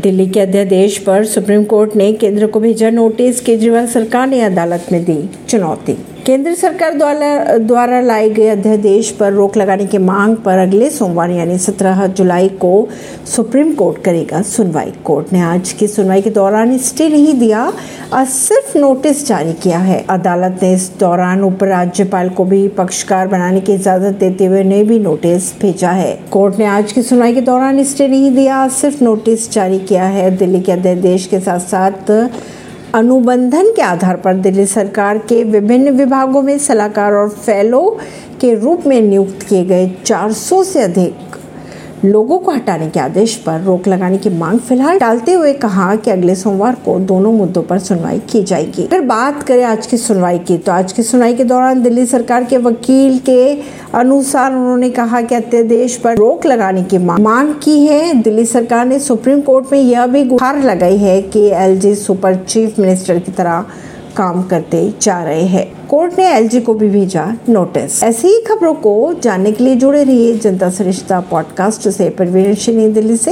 दिल्ली के अध्यादेश पर सुप्रीम कोर्ट ने केंद्र को भेजा नोटिस, केजरीवाल सरकार ने अदालत में दी चुनौती। केंद्र सरकार द्वारा द्वारा लाए गए अध्यादेश पर रोक लगाने की मांग पर अगले सोमवार, यानी 17 जुलाई को सुप्रीम कोर्ट करेगा सुनवाई। कोर्ट ने आज की सुनवाई के दौरान स्टे नहीं दिया और सिर्फ़ नोटिस जारी किया है। अदालत ने इस दौरान उपराज्यपाल को भी पक्षकार बनाने की इजाज़त देते हुए ने भी नोटिस भेजा है। कोर्ट ने आज की सुनवाई के दौरान स्टे नहीं दिया, सिर्फ़ नोटिस जारी किया है। दिल्ली के अध्यादेश के साथ साथ अनुबंधन के आधार पर दिल्ली सरकार के विभिन्न विभागों में सलाहकार और फेलो के रूप में नियुक्त किए गए 400 से अधिक लोगों को हटाने के आदेश पर रोक लगाने की मांग फ़िलहाल डालते हुए कहा कि अगले सोमवार को दोनों मुद्दों पर सुनवाई की जाएगी। अगर बात करें आज की सुनवाई की तो आज की सुनवाई के दौरान दिल्ली सरकार के वकील के अनुसार उन्होंने कहा कि अत्यादेश पर रोक लगाने की मांग की है। दिल्ली सरकार ने सुप्रीम कोर्ट में यह भी गुहार लगाई है कि एलजी सुपर चीफ मिनिस्टर की तरह काम करते जा रहे हैं। कोर्ट ने एलजी को भी भेजा नोटिस ऐसी ही खबरों को जानने के लिए जुड़े रहिए जनता सरिश्ता पॉडकास्ट से। परवीन दिल्ली से।